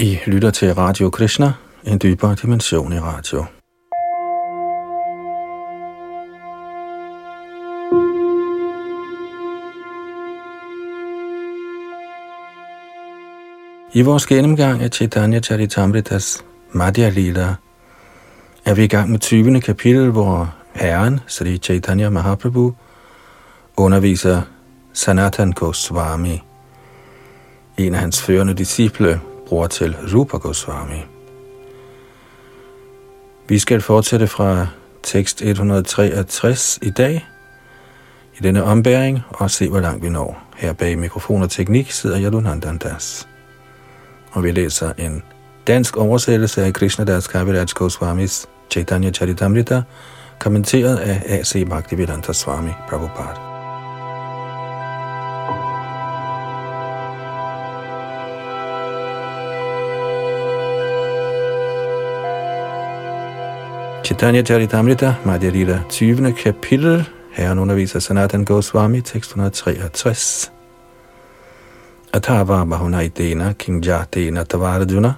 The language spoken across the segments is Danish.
I lytter til Radio Krishna, en dybere dimension i radio. I vores gennemgang af Chaitanya Charitamritas Madhya Lila er vi i gang med 20. kapitel, hvor Herren, Sri Chaitanya Mahaprabhu, underviser Sanatan Goswami, en af hans førende disciple, bror til Rupa Goswami. Vi skal fortsætte fra tekst 163 i dag, i denne ombæring, og se, hvor langt vi når. Her bag mikrofon og teknik sidder Yadunandan Das. Og vi læser en dansk oversættelse af Krishna Das Kaviraj Goswamis Chaitanya Charitamrita, kommenteret af A.C. Bhaktivedanta Swami Prabhupada. Chaitanya Charitamrita, Madhya Lila, 20. kapitel. Herren underviser Sanatan Goswami, tekst 163. Atava Bahunaitena Kingjatena Tavarjuna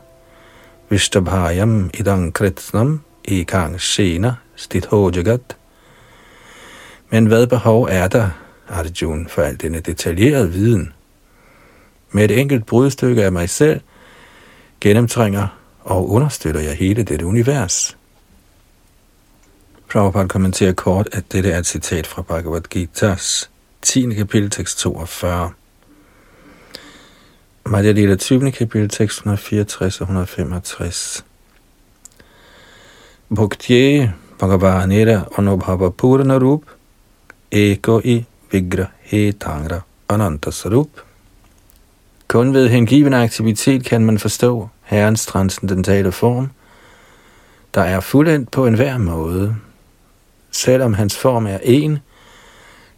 Vishtabhayam Idang Kretsnam Ekang Shena Stitho Jagat. Men hvad behov er der, Arjuna, for al denne detaljerede viden? Med et enkelt brudstykke af mig selv gennemtrænger og understøtter jeg hele dette univers. Prabhupada kommenterer kort, at dette er et citat fra Bhagavad Gita's 10. kapitel, tekst 42. Madhya Lila 20. kapitel, tekst 164 og 165. Bhaktye Bhagavanera Anubhava Purana Rup Eko i Vigrahe Tangra Ananta Rup. Kun ved hengiven aktivitet kan man forstå Herrens transcendentale form, der er fuldendt på enhver måde, selvom hans form er en,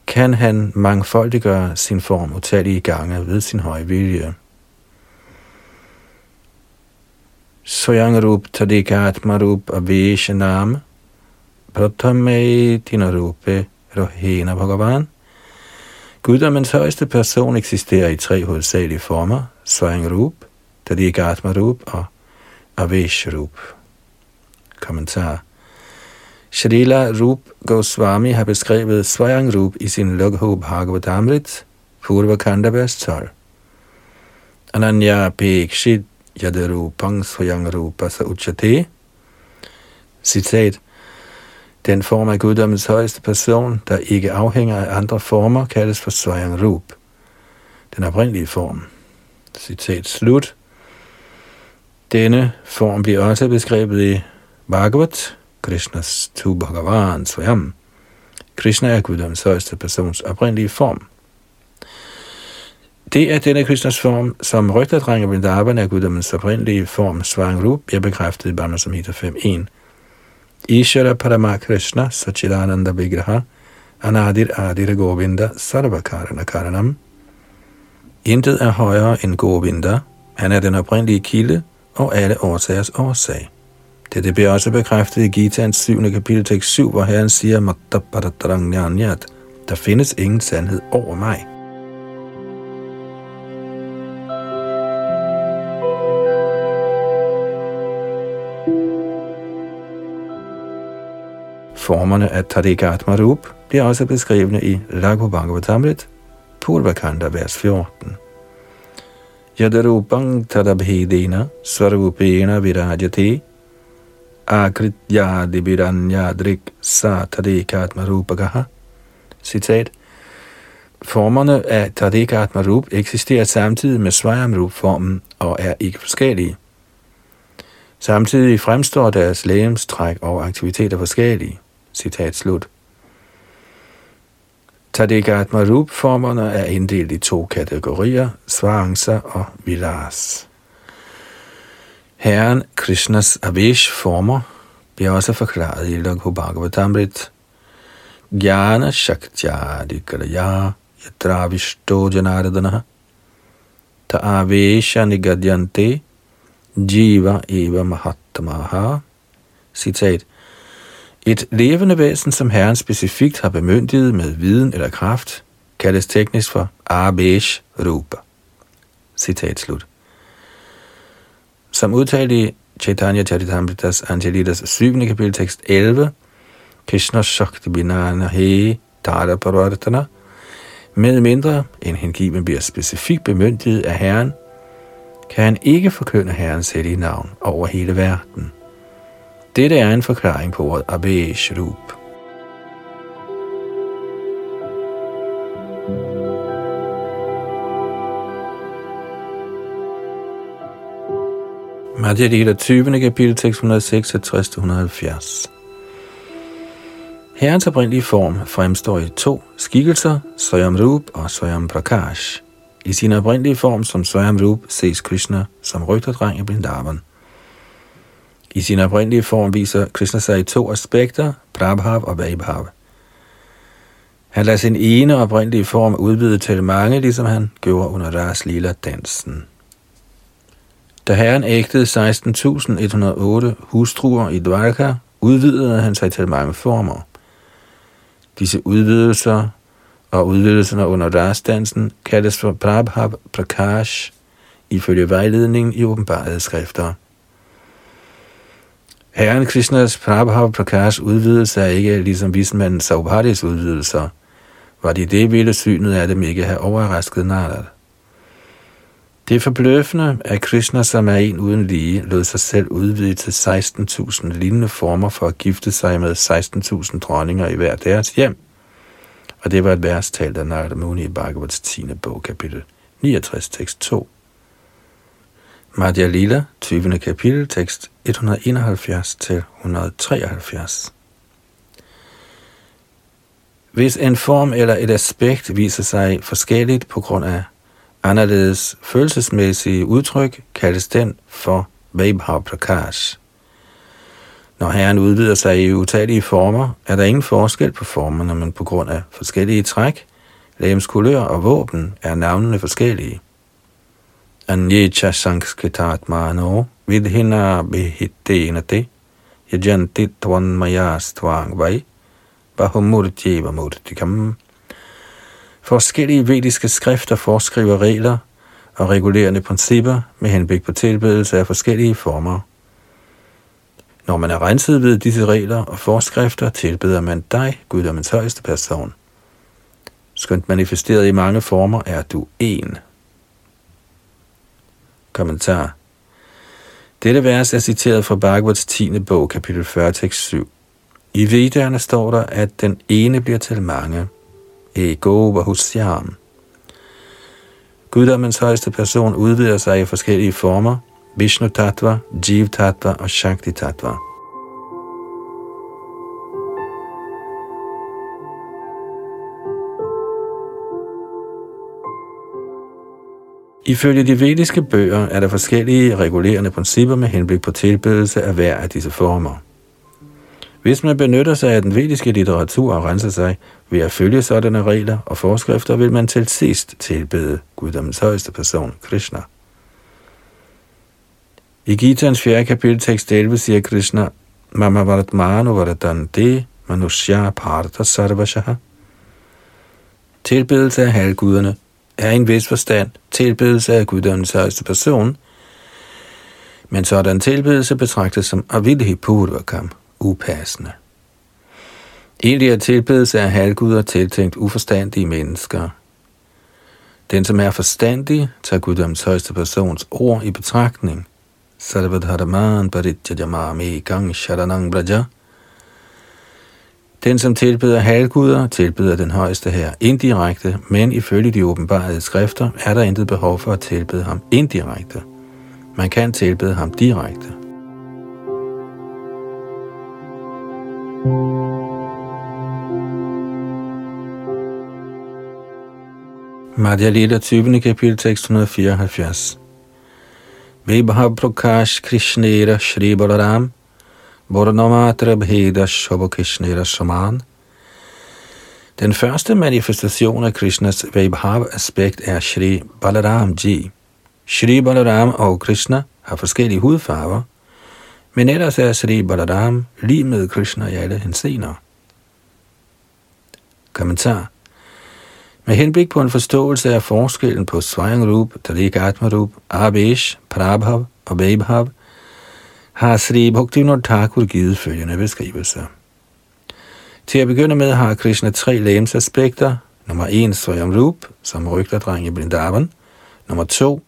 kan han mangfoldiggøre sin form utallige gange ved sin høje vilje. Soyangrup Tadikatmarup Aveshanam Pratamei Dinarupe Rohena Bhagavan Guddommens højeste person eksisterer i tre hovedsagelige former, Soyangrup, Tadikat Marup og Aveshrup. Kommentar Srila Rup Goswami har beskrevet Svayang Rup i sin Logho Bhagavatamrit, Purva Kanda vers 12. Ananya Pekshit Yadarupang Svayang Rupa Sa Uchate. Citat. Den form af guddommens højeste person, der ikke afhænger af andre former, kaldes for Svayang Rup. Den oprindelige form. Citat slut. Denne form bliver også beskrevet i Bhagavat, Krishnas to Bhagavan Swayam. Krishna er guddoms højeste persons oprindelige form. Det er denne Krishnas form, som rygterdrenge Vrindavan er guddommens oprindelige form, Svang Rup, bliver bekræftet i Bhamma Samhita 5.1. Ishara Parama Krishna Sachidananda Vigraha Anadir Adir Govinda Sarvakarana Karanam Intet er højere end Govinda. Han er den oprindelige kilde og alle årsagers årsag. Dette bliver også bekræftet i Gitaens 7. kapitel tekst 7, hvor Herren siger, der findes ingen sandhed over mig. Formerne af Tadigat Marup bliver også beskrevne i Lago Bhagavatamrit, Purvakanda, vers 14. Yadarupang tadabhedena svarupena virajate akritya dibiranyadrik sa tadekatma rupagaha. Citat. Formerne af Tadekatma Rup eksisterer samtidig med Svayamrup-formen og er ikke forskellige. Samtidig fremstår deres lægemstræk og aktiviteter forskellige. Citat slut. Tadekatma Rup-formerne er inddelt i to kategorier, Svarangsa og Vilas. Herren Krishnas avish-former bliver også forklaret i Laghu Bhagavatamrit. Jnana Shaktya Dikaraya Yatra Vishto Janardana Ta Avesha Nigadyante Jiva Eva Mahatmaha Citat Et levende væsen, som Herren specifikt har bemyndiget med viden eller kraft, kaldes teknisk for Avesh Rupa. Citat slut. Som udtalt i Chaitanya Charitamritas Angelitas 7. kapitel tekst 11, Krishna Shakti Binana He Dada Parvartana, med mindre en hengiven bliver specifikt bemyndiget af Herren, kan han ikke forkynde Herrens hellige navn over hele verden. Dette er en forklaring på ordet Abhesh Madhya Gita 20. kapitel 666-170 Herrens oprindelige form fremstår i to skikkelser, Swayam Rup og Swayam Prakash. I sin oprindelige form som Swayam Rup ses Krishna som rygterdreng i Brindavan. I sin oprindelige form viser Krishna sig i to aspekter, Prabhav og Vaibhav. Han lader sin ene oprindelige form udvide til mange, ligesom han gjorde under Ras Lila-dansen. Da herren ægtede 16.108 hustruer i Dvarka, udvidede han sig til mange former. Disse udvidelser og udvidelserne under rasdansen kaldes for Prabhav Prakash ifølge vejledning i åbenbarede skrifter. Herren Krishnas Prabhav Prakash udvidelse er ikke ligesom vismanden Saubhadis udvidelser, var de det ville synet af dem ikke have overrasket Narad. Det er forbløffende, at Krishna, som er en uden lige, lod sig selv udvide til 16.000 lignende former for at gifte sig med 16.000 dronninger i hver deres hjem. Og det var et vers talt af Narada Muni i Bhagavats 10. bog, kapitel 69, tekst 2. Madhya Lila, 20. kapitel, tekst 171 til 173. Hvis en form eller et aspekt viser sig forskelligt på grund af anderledes følelsesmæssige udtryk, kaldes den for Vaibhav Prakash. Når Herren udvider sig i utallige former, er der ingen forskel på formerne, men på grund af forskellige træk, lægens kulør og våben er navnene forskellige. Anjecha sanskritat mano vidhina behitena te yajanti tvan mayas tvang vai bahumurti murtikam Forskellige vediske skrifter foreskriver regler og regulerende principper med henblik på tilbedelse af forskellige former. Når man er renset ved disse regler og forskrifter, tilbeder man dig, guddommens højeste person. Skønt manifesteret i mange former, er du en. Kommentar. Dette vers er citeret fra Bhagavats 10. bog, kapitel 40, tekst 7. I Vedderne står der, at den ene bliver til mange – ego Vahusyam. Guddommens højeste person udvider sig i forskellige former, Vishnu Tattva, Jiv Tattva og Shakti Tattva. Ifølge de vediske bøger er der forskellige regulerende principper med henblik på tilbedelse af hver af disse former. Hvis man benytter sig af den vediske litteratur og renser sig ved at følge sådanne regler og forskrifter, vil man til sidst tilbede Guddoms højeste person, Krishna. I Gitans 4. kapitel tekst 11 siger Krishna, Mama Varatmanu Varatante Manushya Parta Sarvashaha. Tilbedelse af halvguderne er i en vis forstand tilbedelse af guddommens højeste person, men sådan tilbedelse betragtes som avidhi purvakam, upassende. Egentlig er tilbedelse af halvguder tiltænkt uforstandige mennesker. Den, som er forstandig, tager guddoms højeste persons ord i betragtning. Sarvadharaman paritjajamami gang sharanang braja. Den, som tilbeder halvguder, tilbeder den højeste her indirekte, men ifølge de åbenbarede skrifter er der intet behov for at tilbede ham indirekte. Man kan tilbede ham direkte. Madhya Lila 20. kapitel tekst 174. Vibhav Prakash Krishnera Shri Balaram Varnamatra Bheda Shobokishnera Krishnera Den første manifestation af Krishnas Vibhav-aspekt er Shri Balaram Ji. Shri Balaram og Krishna har forskellige hudfarver, men ellers er Shri Balaram lige med Krishna i alle hensener. Kommentar med henblik på en forståelse af forskellen på Svajangrup, Tariq Atmarup, Abesh, Prabhav og Vaibhav, har Sri Bhaktivinoda Thakur givet følgende beskrivelser. Til at begynde med har Krishna tre lægemsaspekter. Nummer 1 Swayamrup, som rygterdreng i Brindavan. Nummer 2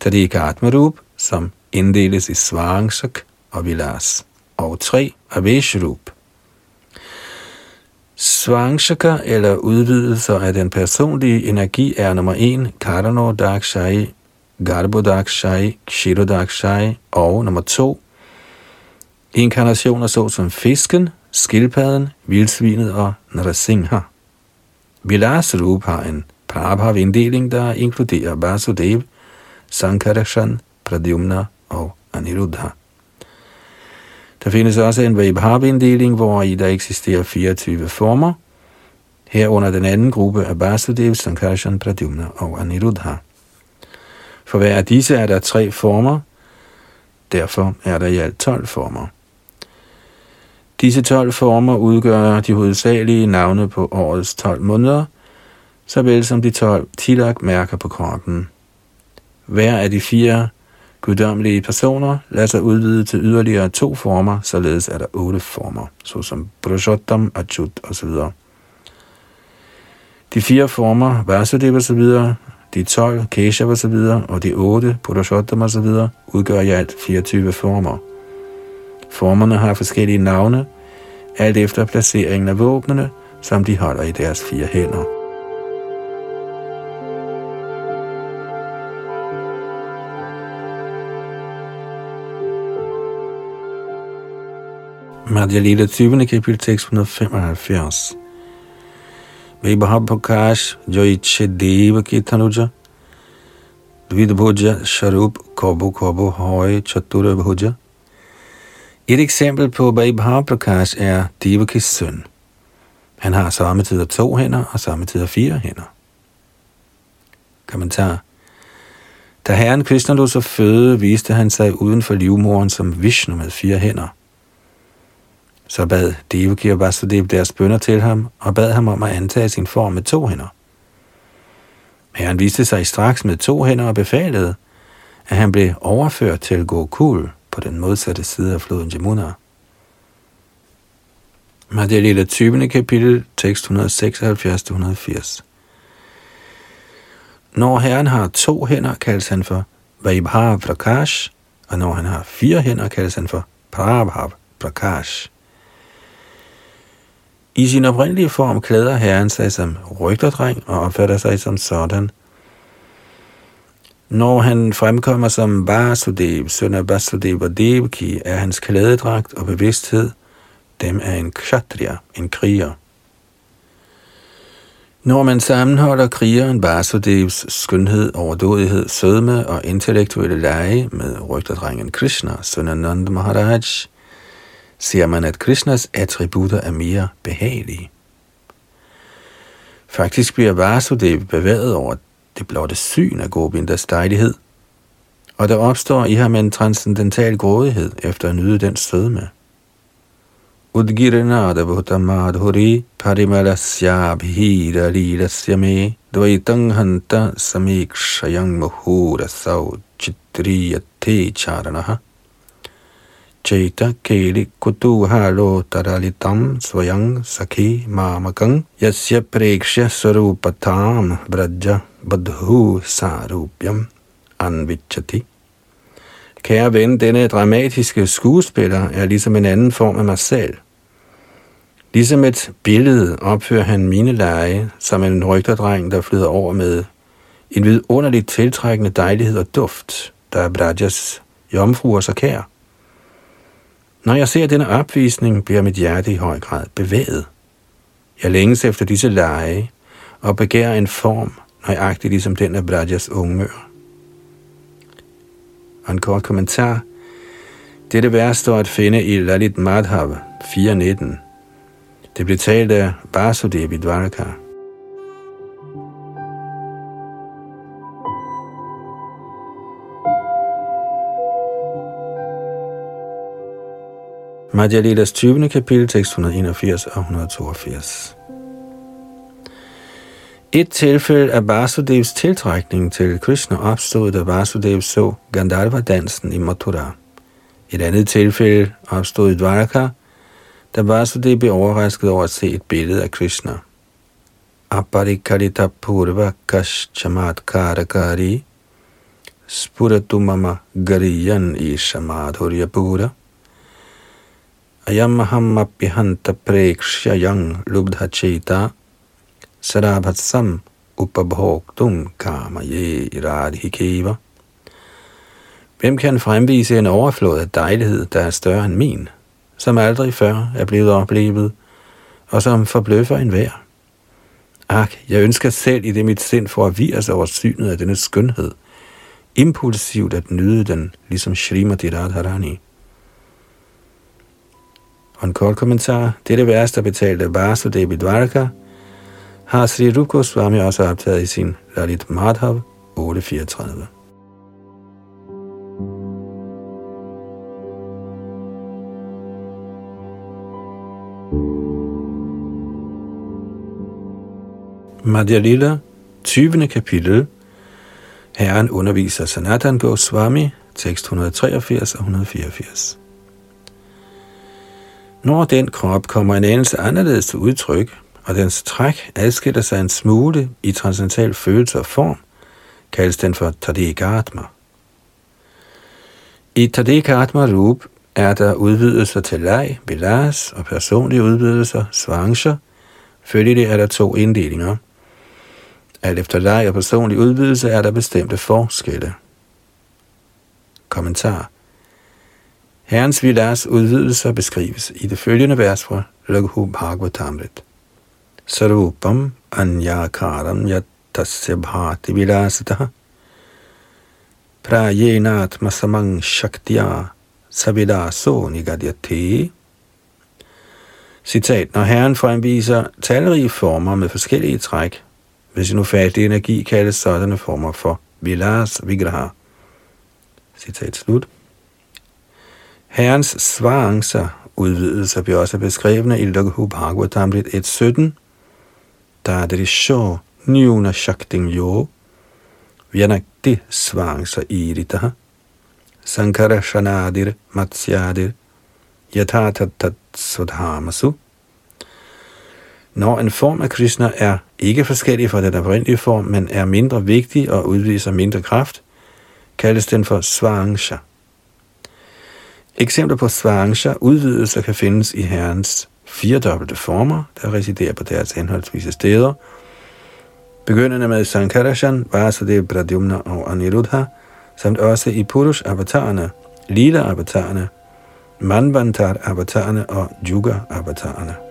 Tadika Atmarup, som inddeles i Svarangsak og Vilas. Og 3 Aveshrup, Svangshaka eller udvidelser af den personlige energi er nummer 1, Karano Dakshai, Garbo Dakshai, Kshiro Dakshai og nummer 2, inkarnationer såsom fisken, skildpadden, vildsvinet og Narasingha. Vilasrup har en Prabhav-inddeling, der inkluderer Vasudev, Sankarashan, Pradyumna og Aniruddha. Der findes også en Vaibhav-inddeling, hvor i der eksisterer 24 former, herunder den anden gruppe af Basudev, Sankarshan, Pradyumna og Aniruddha. For hver af disse er der tre former, derfor er der i alt 12 former. Disse 12 former udgør de hovedsagelige navne på årets 12 måneder, såvel som de 12 tilak-mærker på kroppen. Hver af de fire guddommelige personer lader sig udvide til yderligere to former, således er der otte former, såsom Purushottam, Achut osv. De fire former, Vasudev osv., de 12, Keshav osv., og de otte, Purushottam osv., udgør i alt 24 former. Formerne har forskellige navne, alt efter placeringen af våbnene, som de holder i deres fire hænder. Madhya Lila 20. kapitel tekst 175. Vibhav Prakash Joiche Deva Kitanuja Dvidbhuja Sharup Kobo Kobo Høje Chatura Bhuja Et eksempel på Vaibhav Prakash er Devakis søn. Han har samme tider to hænder og samme tider fire hænder. Kommentar. Da herren Krishna lod sig føde, viste han sig uden for livmoren som Vishnu med fire hænder – så bad Devaki og Vasudev deres bønder til ham, og bad ham om at antage sin form med to hænder. Herren viste sig straks med to hænder og befalede, at han blev overført til Gokul på den modsatte side af floden Jamuna. Madhya Lila 20. kapitel, tekst 176-180. Når herren har to hænder, kaldes han for Vaibhav Prakash, og når han har fire hænder, kaldes han for Prabhav Prakash. I sin oprindelige form klæder herren sig som rygterdreng og opfatter sig som sådan. Når han fremkommer som Vasudev, søn af Vasudev og Devaki, er hans klædedragt og bevidsthed dem er en kshatriya, en kriger. Når man sammenholder krigeren Vasudevs skønhed, overdådighed, sødme og intellektuelle lege med rygterdrengen Krishna, søn af Nanda Maharaj, ser man, at Krishnas attributter er mere behagelige. Faktisk bliver Vasudev bevæget over det blotte syn af Gobindas dejlighed, og der opstår i ham en transcendental grådighed efter at nyde den sødme. Udgirinada bhutamadhuri parimalasya bhira lilasya me dvaitang hanta samikshayang muhura sau chitriyate charanaha Cheta Keli Kutuhalo Taralitam svayang Sakhi Mamakang Yasya Prekshya Sarupatam vraja Badhu Sarupyam Anvichati Kære ven, denne dramatiske skuespiller er ligesom en anden form af mig selv. Ligesom et billede opfører han mine lege som en rygterdreng, der flyder over med en vidunderligt tiltrækkende dejlighed og duft, der er Brajas jomfruer så kær. Når jeg ser denne opvisning, bliver mit hjerte i høj grad bevæget. Jeg længes efter disse lege og begærer en form, nøjagtigt ligesom den af Brajas ungmør. Og en kort kommentar. Dette vers står at finde i Lalit Madhav 4.19. Det blev talt af Vasudev i Dvaraka. Madhya Lilas 20. kapitel, tekst 181 og 182. Et tilfælde af Vasudevs tiltrækning til Krishna opstod, da Vasudev så Gandharva-dansen i Mathura. Et andet tilfælde opstod i Dvaraka, da Vasudev blev overrasket over at se et billede af Krishna. Aparikarita purva kaschamat karakari spuratumama gariyan i samadhurya pura ayamahamappihanta prekshya yang lubdha cheta sarabhatsam upabhoktum kamaye radhikeva. Hvem kan fremvise en overflod af dejlighed, der er større end min, som aldrig før er blevet oplevet, og som forbløffer en hver? Ak, jeg ønsker selv i det mit sind for at vire sig over synet af denne skønhed, impulsivt at nyde den, ligesom Srimati Radharani. Og en kort kommentar. Dette vers, der betalte Vasudevi Dvaraka, har Sri Rup Goswami også optaget i sin Lalit Madhav 834. Madhya Lila, 20. kapitel. Herren underviser Sanatan Goswami, tekst 183 og 184. Når den krop kommer en anelse anderledes til udtryk, og dens træk adskiller sig en smule i transcendental følelse og form, kaldes den for Tadekatma. I Tadekatma Rup er der udvidelser til leg, bilas og personlige udvidelser, svanger. Følgelig er der to inddelinger. Alt efter leg og personlig udvidelse er der bestemte forskelle. Kommentar Herrens vilas udvidelser beskrives i det følgende vers fra Laghu Bhagavatamrit. Sarupam anyakaram yatasya bhati vilasataha prayenatma samang shaktya savilaso nigadyate. Citat, når Herren fremviser talrige former med forskellige træk, hvis sin ufattelige energi kaldes sådanne former for vilas vigraha. Citat slut. Herrens svarancer udvidelser bliver også beskrevne i Laghu Bhagavatamrit 1.17, Tadrisho Nyuna Shakting Yo Vyanakti det Iritaha Sankara Shanadir Matsyadir Yatatatat Sudhamasu Når en form af Krishna er ikke forskellig fra den oprindelige form, men er mindre vigtig og udviser mindre kraft, kaldes den for Svangsha. Eksempler på Svangsha udvidelser kan findes i Herrens firedobbelte former, der residerer på deres henholdsvise steder, begyndende med Sankarashan, Vasudev, Pradyumna og Aniruddha, samt også i Purush-avatarerne, Lila-avatarerne, Manvantar-avatarerne og Juga-avatarerne.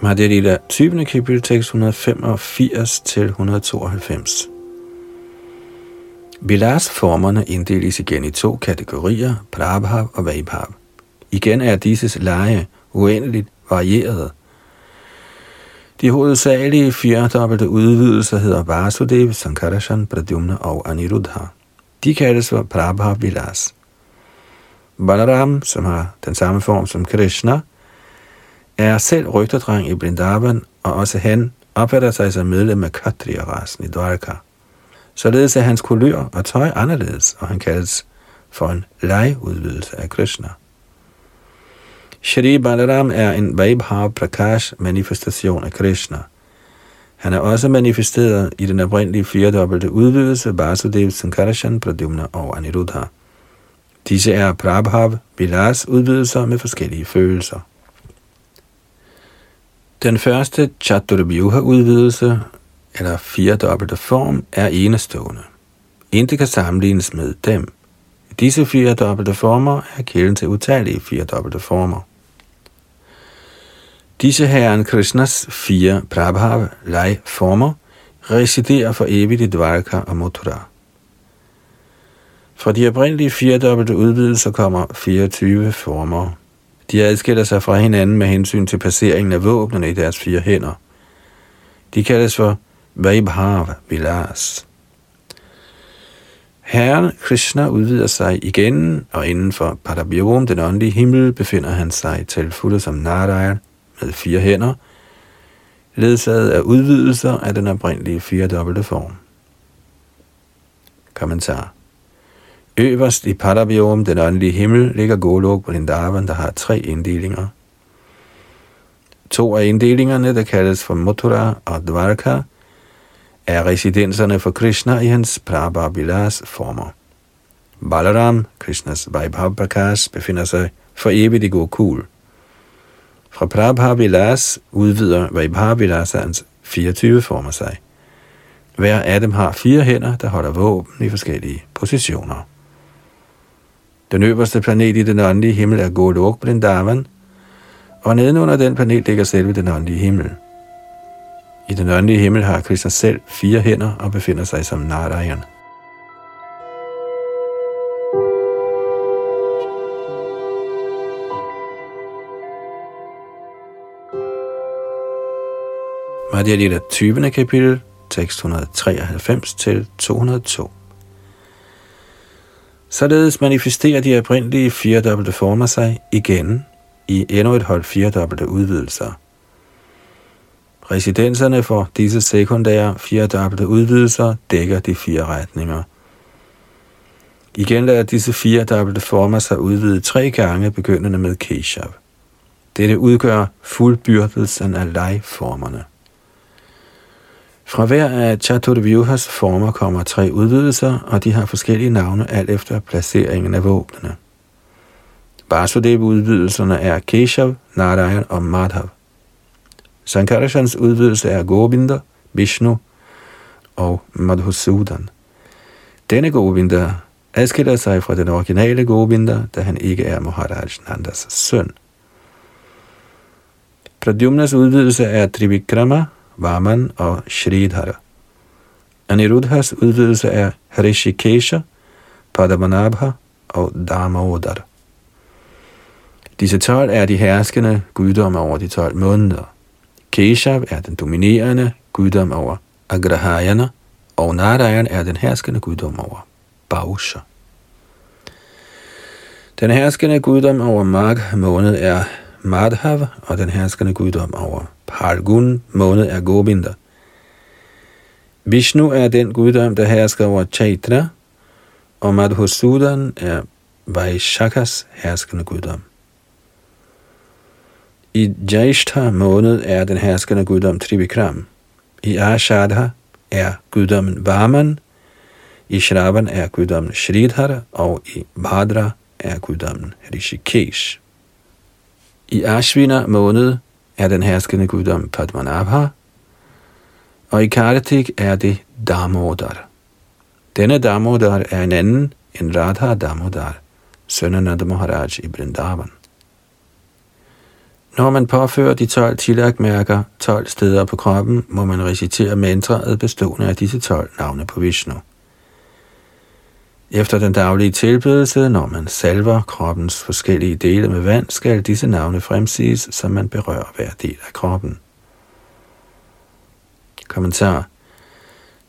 Madhya Lila 20. kapitel tekst 185 til 192. Vilas-formerne inddeles igen i to kategorier, Prabhav og Vaibhav. Igen er disses leje uendeligt varieret. De hovedsagelige firedobbelte udvidelser hedder Vasudev, Sankarashan, Pradyumna og Aniruddha. De kaldes for Prabhav Vilas. Balaram, som har den samme form som Krishna, er selv rygterdreng i Brindavan, og også han opfatter sig som medlem af Katriya-rasen i Dwarka. Således er hans kulør og tøj anderledes, og han kaldes for en legeudvidelse af Krishna. Shri Balaram er en Vaibhav Prakash manifestation af Krishna. Han er også manifesteret i den oprindelige firedobbelte udvidelse Vasudev, Sankarshan, Pradyumna og Aniruddha. Disse er Prabhav, Vilas udvidelser med forskellige følelser. Den første Chaturvyuha-udvidelse, eller firedobbelte form, er enestående. Intet kan sammenlignes med dem. Disse firedobbelte former er kilden til utallige firedobbelte former. Disse herren Krishnas fire Prabhav lej former residerer for evigt i Dvarka og Mathura. Fra de oprindelige firedobbelte udvidelser kommer 24 former. De adskiller sig fra hinanden med hensyn til passeringen af våbnene i deres fire hænder. De kaldes for Vaibhava Vilas. Herren Krishna udvider sig igen, og inden for Padabhyom, den åndelige himmel, befinder han sig tilfuldet som Narayan med fire hænder, ledsaget af udvidelser af den oprindelige firedobbelte form. Kommentar Øverst i Padavium, den åndelige himmel, ligger Golok Vrindavan, der har tre inddelinger. To af inddelingerne, der kaldes for Mathura og Dvarka, er residenserne for Krishna i hans Prabhavilas former. Balaram, Krishnas Vaibhav Prakash, befinder sig for evigt i Gokul. Fra Prabhavilas udvider Vaibhavilasans 24 former sig. Hver af dem har fire hænder, der holder våben i forskellige positioner. Den øverste planet i den åndelige himmel er Golok Brindavan, og nedenunder den planet ligger selve den åndelige himmel. I den åndelige himmel har Krishna selv fire hænder og befinder sig som Narayan. Madhya Lila 20. kapitel, tekst 193 til 202. Således manifesterer de oprindelige firedobbelte former sig igen i endnu et hold firedobbelte udvidelser – Residenserne for disse sekundære firedobbelte udvidelser dækker de fire retninger. Igen lader disse fire dobbelte former sig udvide tre gange, begyndende med Keshav. Dette udgør fuldbyrdelsen af legformerne. Fra hver af Chaturvyuhas former kommer tre udvidelser, og de har forskellige navne alt efter placeringen af våbnene. Vasudev-udvidelserne er Keshav, Narayan og Madhav. Sankarashans udvidelse er Govinda, Vishnu og Madhusudan. Denne Govinda adskiller sig fra den originale Govinda, da han ikke er Maharaj Nandas søn. Pradyumnas udvidelse er Trivikrama, Vaman og Shridhara. Anirudhas udvidelse er Harishikesha, Padmanabha og Damodar. Disse 12 er de herskende guddomme over de 12 måneder. Keshav er den dominerende guddom over Agrahayana, og Narayan er den herskende guddom over Bausha. Den herskende guddom over Mark måned er Madhav, og den herskende guddom over Pargun måned er Govinda. Vishnu er den guddom, der hersker over Chaitra, og Madhusudan er Vaishakas herskende guddom. I Jaishtha måned er den herskende guddom Trivikram. I Ashadha er guddommen Vaman. I Shravan er guddommen Shridhar, og i Bhadra er guddommen Rishikesh. I Ashvina måned er den herskende guddom Padmanabha, og i Kartik er det Damodar. Denne Damodar er en anden end Radha Damodar, sønnen af Maharaj i Brindavan. Når man påfører de 12 tilakmærker 12 steder på kroppen, må man recitere mantraet bestående af disse 12 navne på Vishnu. Efter den daglige tilbedelse, når man salver kroppens forskellige dele med vand, skal disse navne fremsiges, så man berører hver del af kroppen. Kommentar.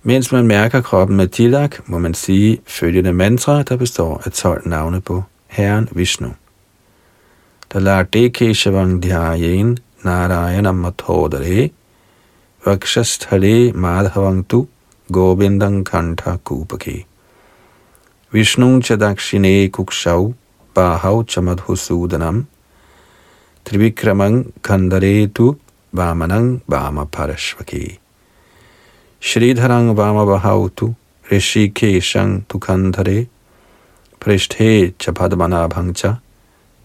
Mens man mærker kroppen med tilak, må man sige følgende mantra, der består af 12 navne på Herren Vishnu. Talate Keshavan Dhyayen Narayana Mathodare Vakshasthale Madhavang du, Govindang kanta Kupake Vishnung cha dakshine kukshau bahau cha madhusudanam त्रिविक्रमं खंडरेतु वामनं वाम पारश्वके श्रीधरं वामवहाउतु ऋषिकेशं तु खन्धरे पृष्ठे च पद्मनाभं च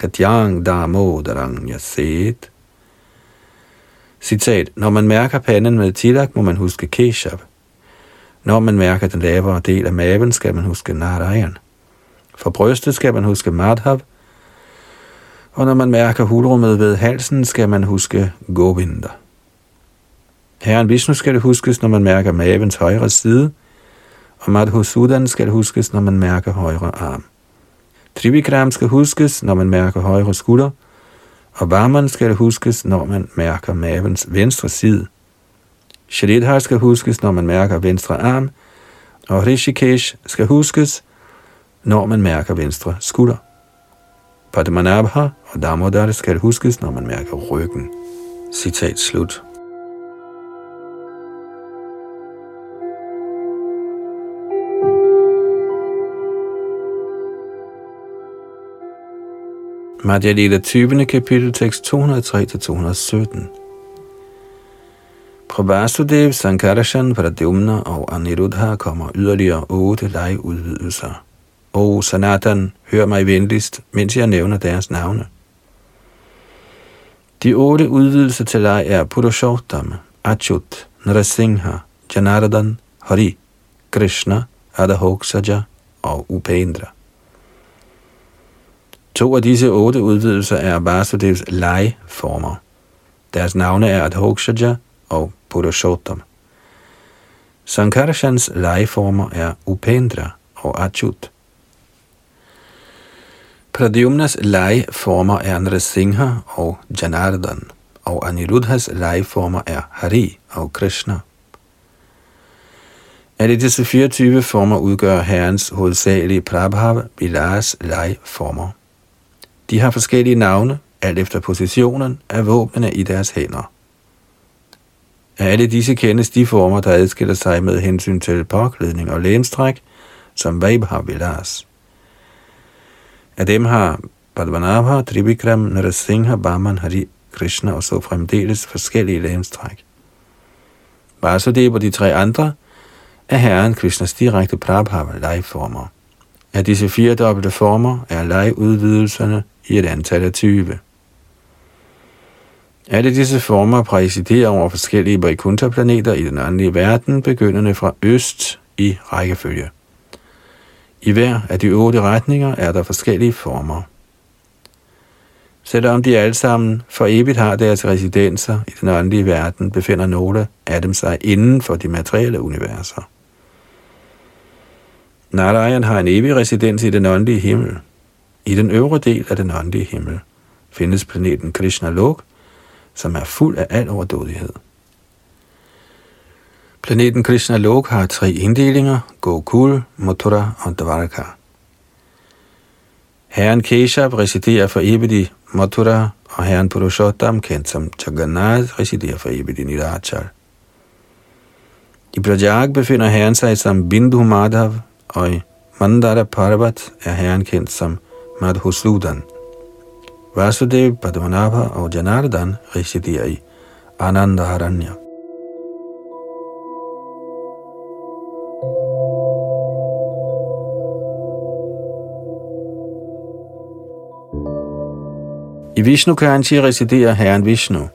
कत्यां दामोदरं yaset. Citat, når man mærker panden med tilak, må man huske Keshav, Når man mærker den lavere del af maven, skal man huske Narayan. For brystet skal man huske Madhav, og når man mærker hulrummet ved halsen, skal man huske Govinda. Herren Vishnu skal det huskes, når man mærker mavens højre side, og Madhusudan skal det huskes, når man mærker højre arm. Trivikram skal huskes, når man mærker højre skulder, og Varman skal huskes, når man mærker mavens venstre side. Shridhar skal huskes, når man mærker venstre arm, Og Rishikesh skal huskes, når man mærker venstre skulder. Padmanabha og Damodar skal huskes, når man mærker ryggen. Citat slut. Madhya Lila 20. kapitel, tekst 203-217. Prabhasudev, Sankarashan, Pradyumna og Aniruddha kommer yderligere otte legeudvidelser. O Sanatan, hør mig venligst, mens jeg nævner deres navne. De otte udvidelser til leg er Purushottam, Achyut, Nrasingha, Janardan, Hari, Krishna, Adahoksaja og Upendra. To af disse otte udvidelser er Vasudevs legeformer. Deres navne er Adhokshaja og Purushottam. Sankarshans legeformer er Upendra og Achyut. Pradyumnas legeformer er Nrasingha og Janardan, og Aniruddhas legeformer er Hari og Krishna. Alle disse 24 former udgør herrens hovedsagelige Prabhav Vilas legeformer. De har forskellige navne, alt efter positionen af våbnene i deres hænder. Alle disse kendes de former, der adskiller sig med hensyn til påklædning og lægemstræk, som Vaibhav Vilas. Af dem har Padmanabha, Tribikram, Narasingha, Barman, Hari, Krishna og så fremdeles forskellige lægemstræk. Vasudev og de tre andre er herren Krishnas direkte Prabhava legeformer. Af disse fire dobbelte former er legeudvidelserne i et antal af 20. Alle disse former præsiderer over forskellige Vaikuntha-planeter i den åndelige verden, begyndende fra øst i rækkefølge. I hver af de otte retninger er der forskellige former. Selvom de alle sammen for evigt har deres residenser i den åndelige verden, befinder nogle af dem sig inden for de materielle universer. Narayan har en evig residens i den åndelige himmel. I den øvre del af den åndelige himmel findes planeten Krishna Lok, som er fuld af al overdådighed. Planeten Krishna Lok har tre inddelinger, Gokul, Mathura og Dvaraka. Herren Keshav residerer for evigt i Mathura, og herren Purushottam, kendt som Jagannath, residerer for evigt i Nirachal. I Brajag befinder herren sig som Bindu Madhav, og i Mandara Parvat er herren kendt som Madhusudan. Vasudev, Padmanabha og Janardan residerer i Anandaharanya. I Vishnu Kanchi residerer Herren Vishnu.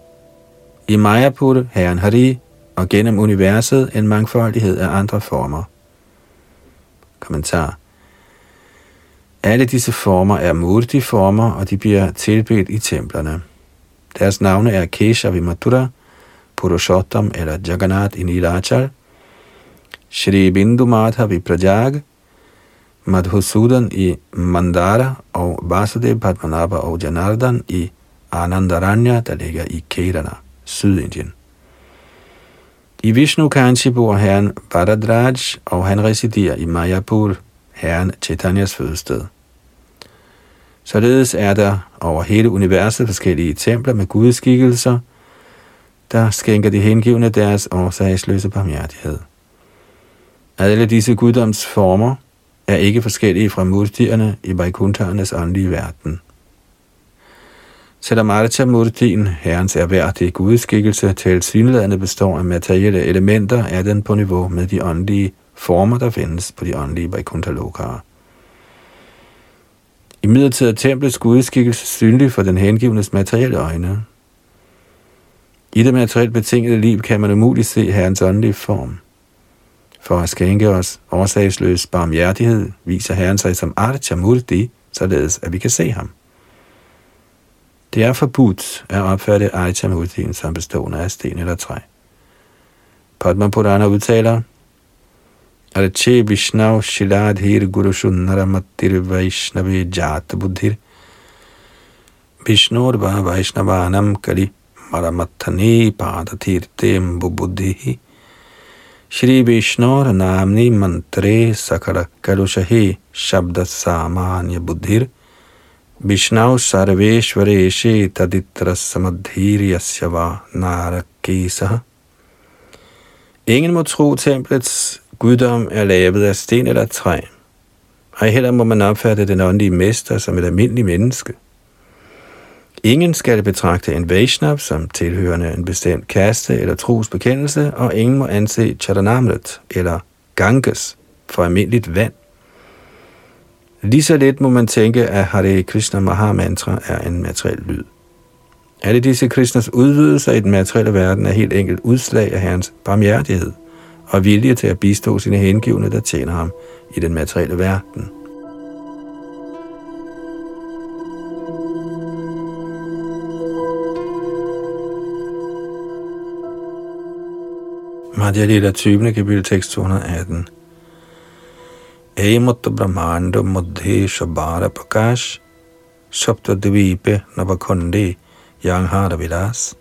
I Mayapur Herren Hari, og gennem universet en mangfoldighed af andre former. Kommentar. Alle disse former er murti-former, og de bliver tilbedt i templerne. Deres navne er Kesha Vimatura, Purushottam eller Jagannath i Nilachal, Shri Bindu Madhav i Prajag, Madhusudan i Mandara og Vasudev Padmanabha og Janardan i Anandaranya, der ligger i Kerala, Sydindien. I Vishnu Kanchi bor herren Varadraj, og han residerer i Mayapur, herren Chaitanyas fødested. Således er der over hele universet forskellige templer med gudskikkelser, der skænker de hengivne deres årsagsløse barmhjertighed. Alle disse guddomsformer er ikke forskellige fra murtierne i Vaikuntharnes åndelige verden. Selvom Archa Murtien, herrens erhverdige gudskikkelse, til synlædende består af materielle elementer, er den på niveau med de åndelige former, der findes på de åndelige Vaikuntha-lokarer. I midlertid er templets gudskikkelse synlig for den hengivnes materielle øjne. I det materielt betingede liv kan man umuligt se herrens åndelige form. For at skænke os årsagsløs barmhjertighed, viser Herren sig som Archamurti, således at vi kan se ham. Det er forbudt at opfatte Archamurtien som bestående af sten eller træ. Padma Purana udtaler, अर्चे विष्णव शिलाधीर गुरुषु नरमत्तिर वैष्णवे जात बुद्धिर। विष्णुर व वैष्णवानम करी मरमत्थनी पादतीर्थेम्बुबुद्धि श्री विष्णुर नामनि मंत्रे सकल कलुषहि शब्द सामान्य बुद्धिर। विष्णु सर्वेश्वरेशे तदित्र समधीर्यस्य वा नारकी सह। Ingen må tro templets guddom er lavet af sten eller træ. Ej heller må man opfatte den åndelige mester som et almindeligt menneske. Ingen skal betragte en Vaishnav som tilhørende en bestemt kaste eller trosbekendelse, og ingen må anse Charanamrit eller Ganges for almindeligt vand. Lige så lidt må man tænke, at Hare Krishna Mahamantra er en materiel lyd. Alle disse Krishnas udvidelser i den materielle verden er helt enkelt udslag af hans barmhjertighed og vilje til at bistå sine hengivne, der tjener ham i den materielle verden. Madhya Lila 20. kapitel tekst 218. Amut Brahmanda Muddhe Shabara Prakash Saptadvipe Dvipe Navakundi Yanghara Vilas.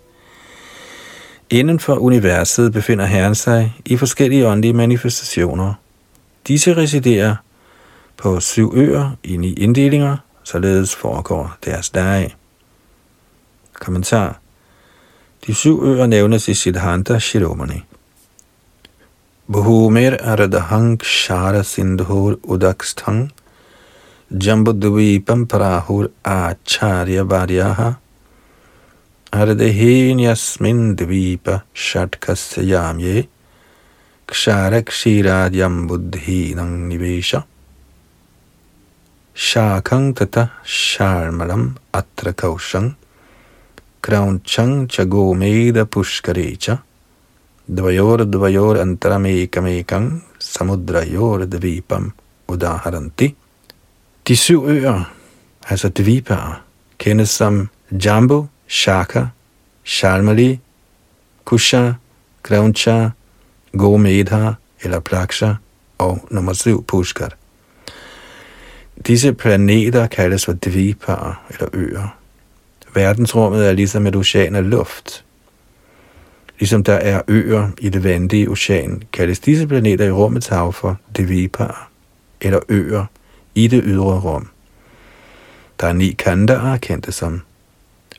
Inden for universet befinder Herren sig i forskellige åndelige manifestationer. Disse residerer på syv øer i ni inddelinger, således foregår deres dage. Kommentar. De syv øer nævnes i Siddhanta Shiromani. Bhumir Aradahang Shara Sindhur Udakstang Jambudvipam Prahur Acharya Varyaha Ardehin Yasmin Dvipa Shatkasya Yamye Ksharak Shiradyam Buddhinang Nivesha Shakang Tata Sharmalam Atra Kaushang Kraunchang Chagomeda Pushkarecha Dvayor Dvayor Antaramekam Samudrayor Dvipam Udaharanti. De syv øer, altså dvipaer, kendes som Jambu, Shaka, Shalmali, Kusha, Grauncha, Gomedha eller Plaksha og nummer 7 Pushkar. Disse planeter kaldes for dvipaer eller øer. Verdensrummet er ligesom et ocean af luft, Ligesom der er øer i det vandige ocean, kaldes disse planeter i rummets hav for Devipar, eller øer i det ydre rum. Der er ni kandaer, kendte som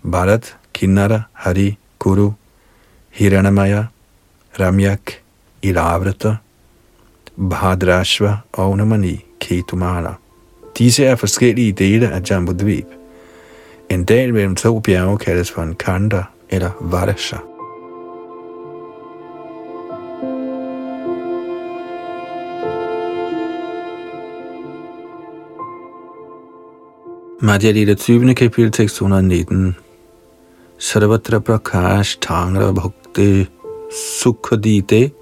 Bharat, Kinnara, Hari, Kuru, Hiranamaya, Ramyak, Ilavrata, Bhadrashva og Namani Ketumala. Disse er forskellige dele af Jambudvip. En dal mellem to bjerge kaldes for en kanda eller Varasha. Madhya Lila 20. kapitel, tekst 119. Sarvatra Prakash दीते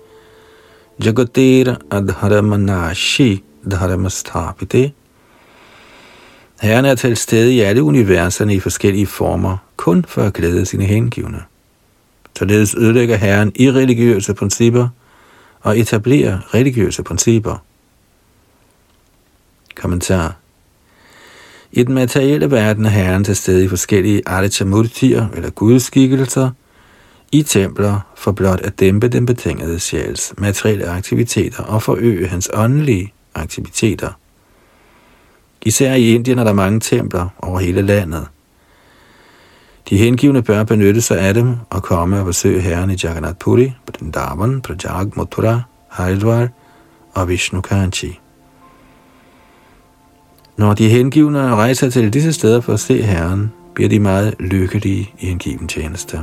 Bhakti अधर्म नाशी धर्म Dharmastapite Herren er til stede i alle universerne i forskellige former, kun for at glæde sine hengivne. Således ødelægger Herren irreligiøse principper og etablerer religiøse principper. Kommentar i den materielle verden er Herren til stede i forskellige arichamurtier eller gudskikkelser i templer for blot at dæmpe den betingede sjæls materielle aktiviteter og forøge hans åndelige aktiviteter. Især i Indien er der mange templer over hele landet. De hengivne bør benytte sig af dem og komme og besøge Herren i Jagannath Puri, Vrindavan, Prajag, Mathura, Haridwar og Vishnu Kanchi. Når de hengivne rejser til disse steder for at se Herren, bliver de meget lykkelige i en given tjeneste.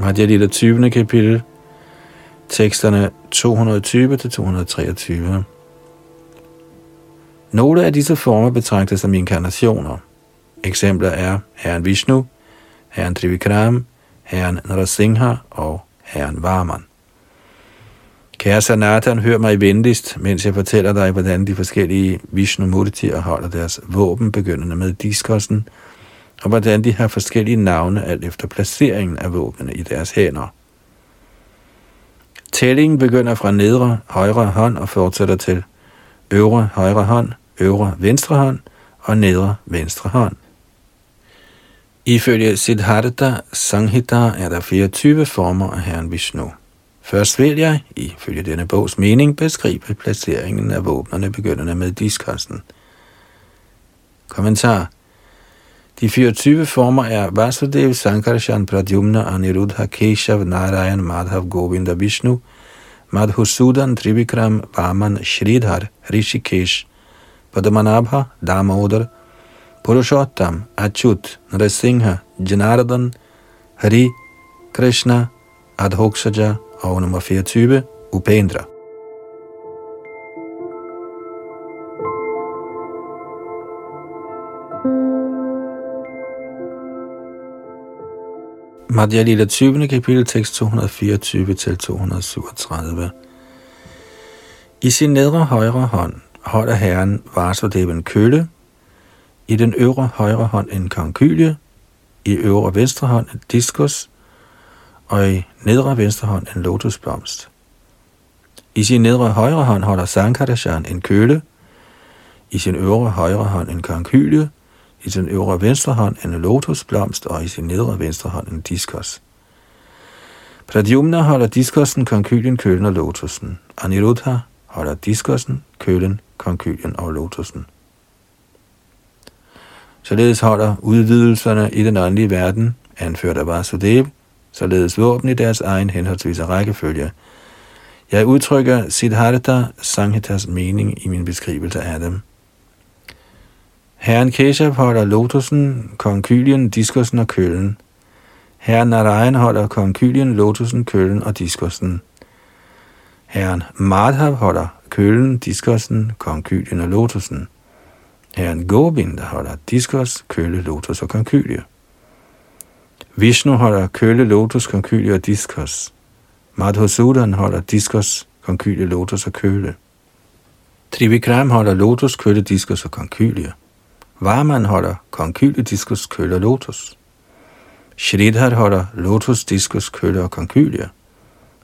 Madhya Lila 20. kapitel, teksterne 220-223. Nogle af disse former betragtes som inkarnationer. Eksempler er Herren Vishnu, herren Trivikram, herren Narasingha og herren Varman. Kære Sanatan, hør mig venligst, mens jeg fortæller dig, hvordan de forskellige Vishnu-murtier holder deres våben, begyndende med diskossen, og hvordan de har forskellige navne alt efter placeringen af våbnene i deres hænder. Tællingen begynder fra nedre højre hånd og fortsætter til øvre højre hånd, øvre venstre hånd og nedre venstre hånd. Ifølge Siddhartha Sanghita er der 24 former af Herren Vishnu. Først vil jeg, ifølge denne bogs mening, beskrive placeringen af våbnerne begyndende med diskassen. Kommentar De 24 former er Vasudev, Sankarshan, Pradyumna, Aniruddha, Keshav, Narayan, Madhav, Govinda, Vishnu, Madhusudan, Trivikram, Vaman, Shridhar, Rishikesh, Padmanabha, Damodar, Purushottam, Achut, Nrasingha, Janardan, Hari, Krishna, Adhoksaja og nummer 24, Upendra. Madhya Lila 20. kapitel, tekst 224-237. I sin nedre højre hånd holder herren Vasudevan kølle, i den øvre højre hånd en konkylie, i øvre venstre hånd en diskus, og i nedre venstre hånd en lotusblomst. I sin nedre højre hånd holder Sankarshan en køle, i sin øvre højre hånd en konkylie, i sin øvre venstre hånd en lotusblomst og i sin nedre venstre hånd en diskus. Pradyumna holder diskusen, konkylien, kølen og lotusen. Aniruddha holder diskusen, kølen, konkylien og lotusen. Således holder udvidelserne i den åndelige verden, anført af Vasudev, således våben i deres egen henholdsvis rækkefølge. Jeg udtrykker Siddhartha Sanghitas mening i min beskrivelse af dem. Herren Keshav holder lotusen, konkylien, diskusen og køllen. Herren Narayan holder konkylien, lotusen, køllen og diskusen. Herren Madhav holder Diskussen, diskusen, konkylien og lotusen. Herren der holder Diskos, køle, lotus og konkylie. Vishnu holder køle, lotus, konkylie og Diskos. Madhusudan holder Diskos, konkylie, lotus og køle. Trivikram holder lotus, køle, Diskos og konkylie. Varman holder konkylie, Diskos, køle og lotus. Shridhar holder lotus, Diskos, køle og konkylie.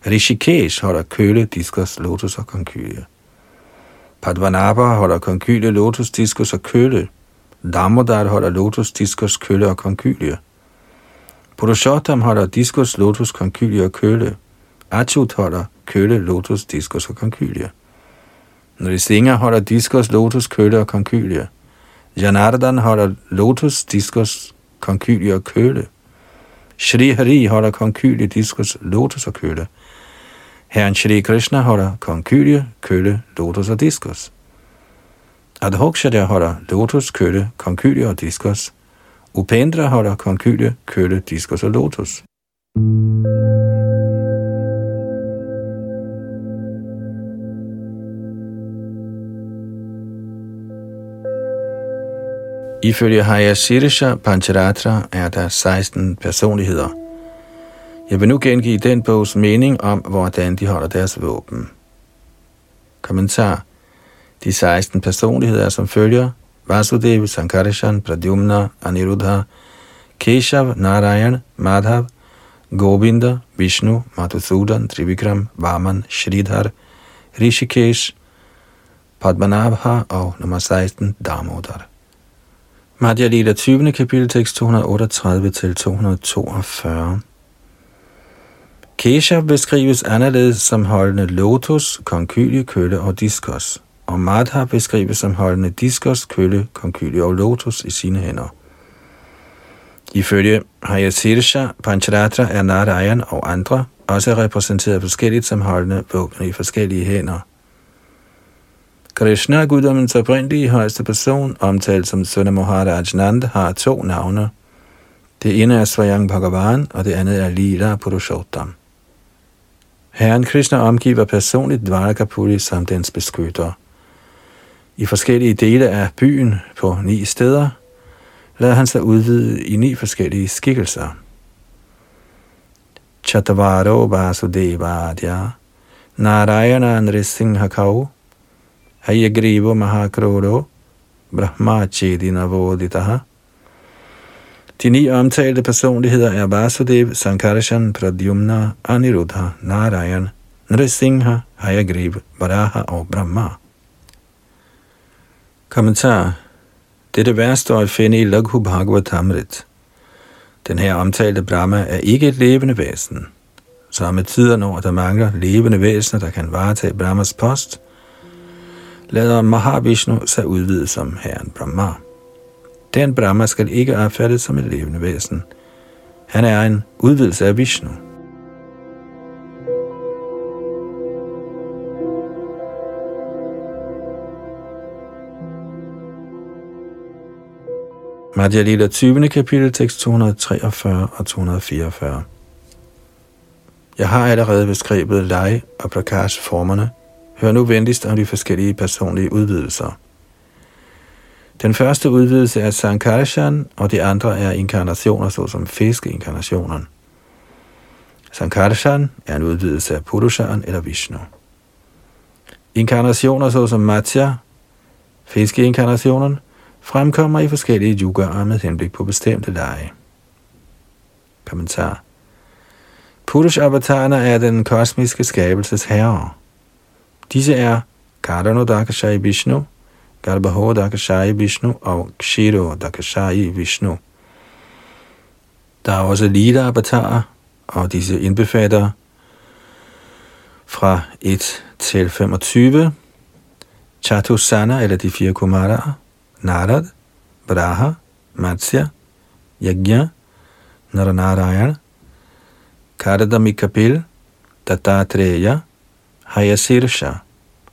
Rishikesh holder køle, Diskos, lotus og konkylie. Padmanabha holder konkylie, lotusdiskus og køle. Damodar holder lotus, diskus, køle og konkylie. Purushottam holder diskus, lotus, konkylie og køle. Achut holder køle, lotus, diskus og konkylie. Nrisinga holder diskus, lotus, køle og konkylie. Janardan holder lotus, diskus, konkylie og køle. Shri Hari holder konkylie, diskus, lotus og køle. Herren Shri Krishna holder konkylie, kølle, lotus og diskus. Adhokshadya holder lotus, kølle, konkylie og diskus. Upendra holder konkylie, kølle, diskus og lotus. Ifølge Hayashirisha Pancharatra er der 16 personligheder – jeg vil nu gengive den bogs mening om, hvordan de holder deres våben. Kommentar. De 16 personligheder er som følger Vasudev, Sankarishan, Pradyumna, Aniruddha, Keshav, Narayan, Madhav, Govinda, Vishnu, Madhusudan, Trivikram, Vaman, Shridhar, Rishikesh, Padmanabha og nummer 16 Damodar. Madhya Lila 20. kapitel tekst 238 til 242. Kesha beskrives anderledes som holdende lotus, konkylie, kølle og diskos, og Madha beskrives som holdende diskos, kølle, konkylie og lotus i sine hænder. Ifølge Hayasirsha Pancharatra er Narayan og andre også repræsenteret forskelligt som holdende våben i forskellige hænder. Krishna, guddommens oprindelige højeste person, omtalt som Suna Maharaj har to navne. Det ene er Svayang Bhagavan, og det andet er Lila Purushottam. Herren Krishna omgiver personligt Dvarakapuri som dens beskytter. I forskellige dele af byen på ni steder lader han sig udvide i ni forskellige skikkelser. Chatavaro Vasudevadya Narayana Nrisinghakau Hayagrivo Mahakrodo Brahma Chedinavoditaha de ni omtalte personligheder er Vasudev, Sankarshan, Pradyumna, Aniruddha, Narayan, Nrisingha, Hayagriv, Varaha og Brahma. Kommentar. Dette værste står at finde i Laghu Bhagavatamrit. Den her omtalte Brahma er ikke et levende væsen. Så med tider, når der mangler levende væsener, der kan varetage Brahmas post, lader Mahavishnu sig udvide som herren Brahma. Den Brahma skal ikke opfattes som et levende væsen. Han er en udvidelse af Vishnu. Madhya Lila 20. kapitel, tekst 243 og 244. Jeg har allerede beskrevet leg og plakage formerne. Hør nu venligst om de forskellige personlige udvidelser. Den første udvidelse er Sankarshan, og de andre er inkarnationer, såsom fiskeinkarnationen. Sankarshan er en udvidelse af Purushan eller Vishnu. Inkarnationer såsom Matya, fiskeinkarnationen, fremkommer i forskellige yugaer med henblik på bestemte lege. Kommentar. Purush avatarerne er den kosmiske skabelses herre. Disse er Karanodakashai Vishnu, Garbhodakashai Vishnu og Kshiro Dakashai Vishnu. Der er også lila avatarer, og disse indbefatter fra 1 til 25, Chatusana eller de fire kumaraer, Narad, Braha, Matsya, Yajna, Naranarayan, Kardamikapil, Dattatreya, Hayasirsha,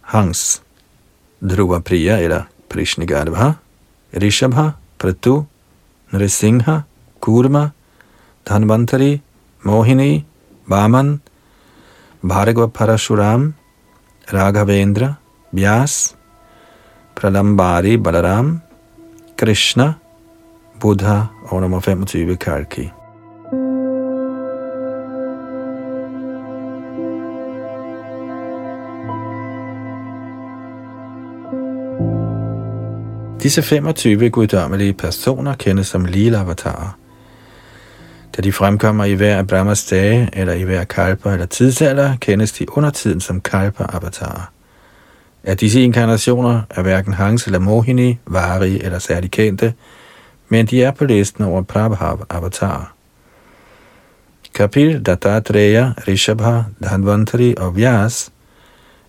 Hans, Dhruva Priya eller Prishnigarbha, Rishabha, Pratu, Nrisingha, Kurma, Dhanvantari, Mohini, Vaman, Bhargava Parashuram, Raghavendra, Vyas, Pralambari Balaram, Krishna, Buddha og nummer 25 Kalki. Disse 25 guddommelige personer kendes som lila-avatarer. Da de fremkommer i hver af Brahmas dage, eller i hver kalpa eller tidsalder, kendes de under tiden som kalpa-avatarer. Af disse inkarnationer er hverken Hans eller Mohini, Vari eller særlig kendte, men de er på listen over Prabhav-avatarer. Kapil, Dattatreya, Rishabha, Dhanvantari og Vyas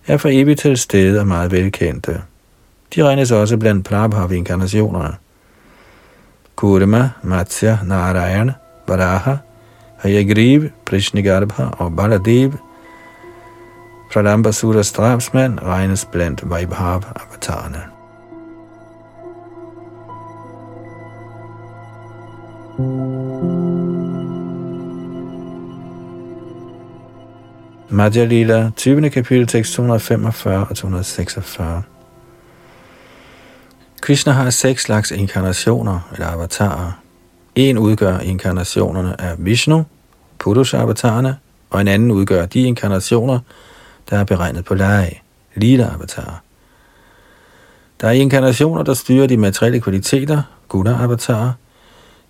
er for evigt til stede og meget velkendte. De regnes også blandt Prabhav-inkarnationerne. Kurma, Matsya, Narayan, Varaha, Hayagriv, Prishnigarbha og Baladev Pralambasuras drabsmand regnes blandt Vaibhav-avatarerne. Madhya Lila, 20. kapitel, tekst 245 og 246. Krishna har seks slags inkarnationer, eller avatarer. En udgør inkarnationerne af Vishnu, Purusha-avatarerne, og en anden udgør de inkarnationer, der er beregnet på lege, lila avatarer. Der er inkarnationer, der styrer de materielle kvaliteter, guna avatarer,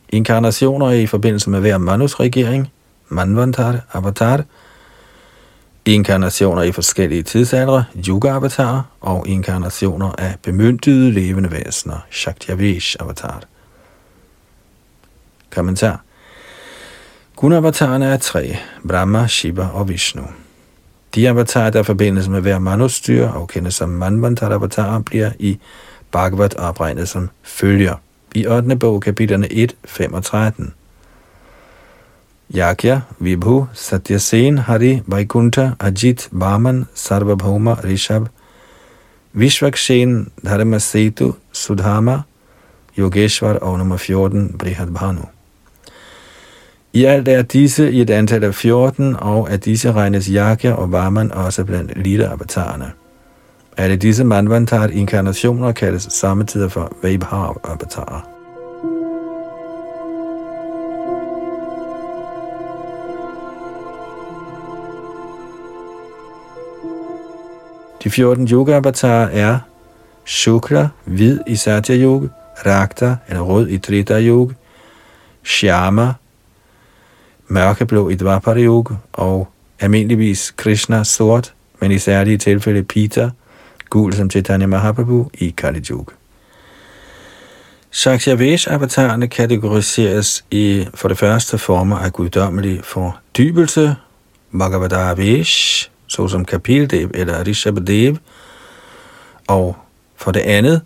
inkarnationer i forbindelse med hver manusregering, manvantar avatar, inkarnationer i forskellige tidsaldre, yuga-avatar, og inkarnationer af bemyndigede levende væsener, Shaktiavish-avatar. Kommentar. Gunavatarerne er tre, Brahma, Shiva og Vishnu. De avatarer, der forbindes med hver manusdyr og kendes som Manvantar-avatarer, bliver i Bhagavat opregnet som følger. I 8. bog, kapitlerne 1, 5 og 13. Yakya, Vibhu, Satyasen, Hari, Vaikuntha, Ajit, Vaman, Sarvabhauma, Rishab, Vishvakshen, Dharmasetu, Sudhama, Yogeshwar og nummer 14, Brihadbhanu. I alt er disse i et antal af 14, og af disse regnes Yagya og Varman også blandt lille-avatarerne. Alle disse manvantar-inkarnationer kaldes samtidig for Vaibhav-avatarer. De 14 yoga-avatarer er Shukra, hvid i Satya Yoga, Rakta eller rød i Trita Yoga, Shyama, mørkeblå i Dvapara Yoga, og almindeligvis Krishna sort, men i særlige tilfælde Pita, gul som Chaitanya Mahaprabhu i Kali Yoga. Shakshavesh-avatarerne kategoriseres i for det første former af guddommelig fordybelse, Bhagavadavesh, såsom Kapildev eller Rishabhadev, og for det andet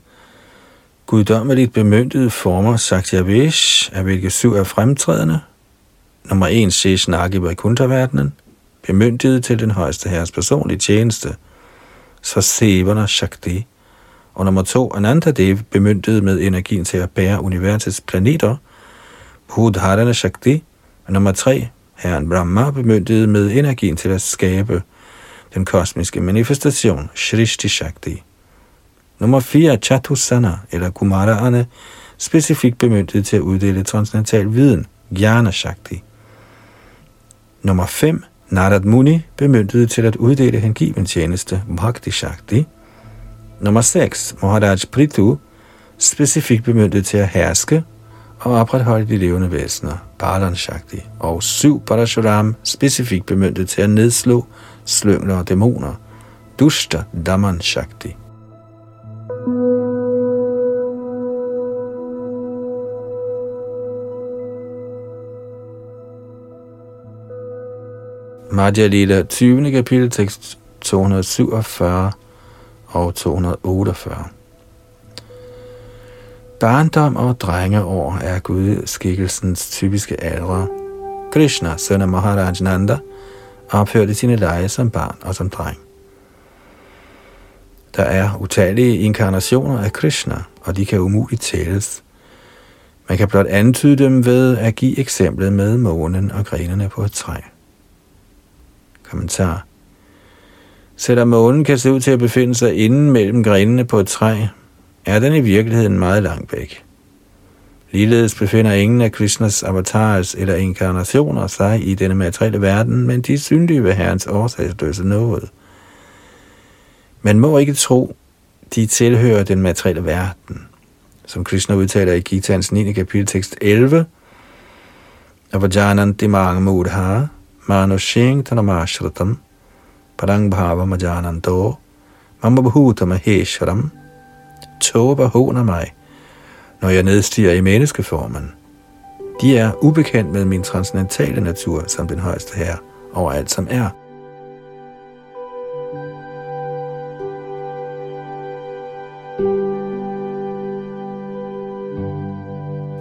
guddommeligt bemyndtede former Saktyavesh, af hvilke syv er fremtrædende. Nummer 1 ses i Vaikuntha-verdenen, bemyndiget til den højeste herres personlige tjeneste, Svasevana Shakti, og nummer 2 Anantadev, bemyndiget med energien til at bære universets planeter, Bhudharana Shakti, og nummer 3 Herren Brahma, bemyndiget med energien til at skabe den kosmiske manifestation, Shrishti Shakti. Nummer 4 Chatusana, eller Kumaraerne, specifikt bemyndiget til at uddele transcendental viden, Jnana Shakti. Nummer 5 Narad Muni, bemyndiget til at uddele hengiven tjeneste, Bhakti Shakti. Nummer 6 Maharaj Prithu, specifikt bemyndiget til at herske og opretholde de levende væsener, Balan Shakti. Og 7 Parashuram, specifikt bemyndiget til at nedslå slyngler og dæmoner, Dushta Daman Shakti. Madhya Lila, 20. kapitel, tekst 247 og 248. Barndom og drengeår er gudskikkelsens typiske aldre. Krishna, søn af Maharaj Nanda, opførte sine lege som barn og som dreng. Der er utallige inkarnationer af Krishna, og de kan umuligt tælles. Man kan blot antyde dem ved at give eksemplet med månen og grenene på et træ. Kommentar. Selvom månen kan se ud til at befinde sig inden mellem grenene på et træ, er den i virkeligheden meget langt væk. Ligeledes befinder ingen af Krishnas avatars eller inkarnationer sig i denne materielle verden, men de er synlige ved Herrens årsagsløse noget. Man må ikke tro, de tilhører den materielle verden. Som Krishna udtaler i Gitaens 9. kapitel tekst 11, Avajanan dimang mudha manushing tanamashratam parang bhava majananto mamma bhuta maheshwaram tåber når jeg nedstiger i menneskeformen. De er ubekendt med min transcendentale natur som den højeste herre over alt som er.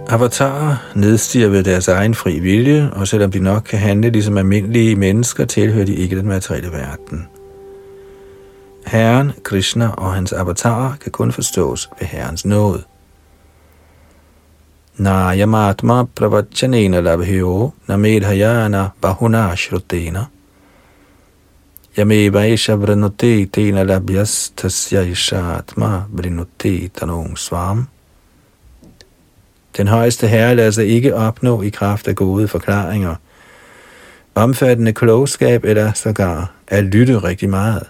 Avatarer nedstiger ved deres egen fri vilje, og selvom de nok kan handle ligesom almindelige mennesker, tilhører de ikke den materielle verden. Herren, Krishna og hans avatarer kan kun forstås ved Herrens nåde. Nayamatma pravachanena labhyo namedhayana bahuna shrutena Yameva isha vrinuti tena labhyas tasya isha atma vrinuti tanung svam den højeste herre lader sig ikke opnå i kraft af gode forklaringer, omfattende klogskab eller sågar at lytte rigtig meget.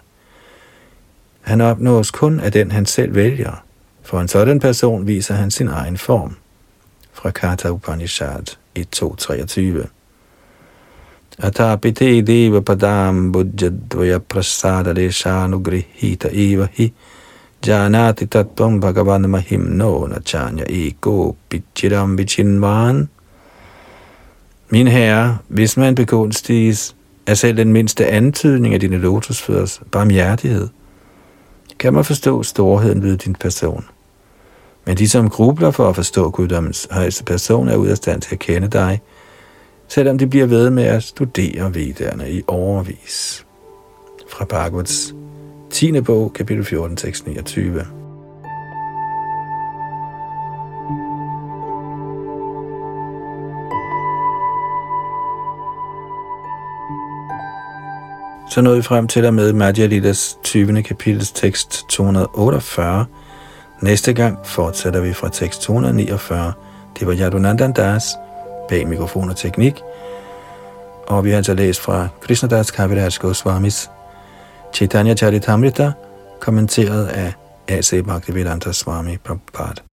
Han opnås kun af den, han selv vælger. For en sådan person viser han sin egen form. Fra Katha Upanishad 1.2.23 Atapite deva padam bujjadvaya prasada leshanugrihita eva hi Janati tattvam bhagavan mahim no nachanya ego pichiram vichinvan. Min herre, hvis man begunstiges af selv den mindste antydning af dine lotusfødders barmhjertighed, kan man forstå storheden ved din person. Men de, som grubler for at forstå guddommens højeste person, er ud af stand til at kende dig, selvom de bliver ved med at studere vedderne i overvis. Fra Bhagavats 10. bog, kapitel 14, tekst 29. Så nåede vi frem til og med Madhya Lidas 20. kapitels tekst 248. Næste gang fortsætter vi fra tekst 249. Det var Yadunandan Das bag mikrofon og teknik. Og vi har altså læst fra Krishnadas Kaviraj Goswamis Chaitanya Charitamrita, kommenteret af A.C. Bhaktivedanta Swami Prabhupada.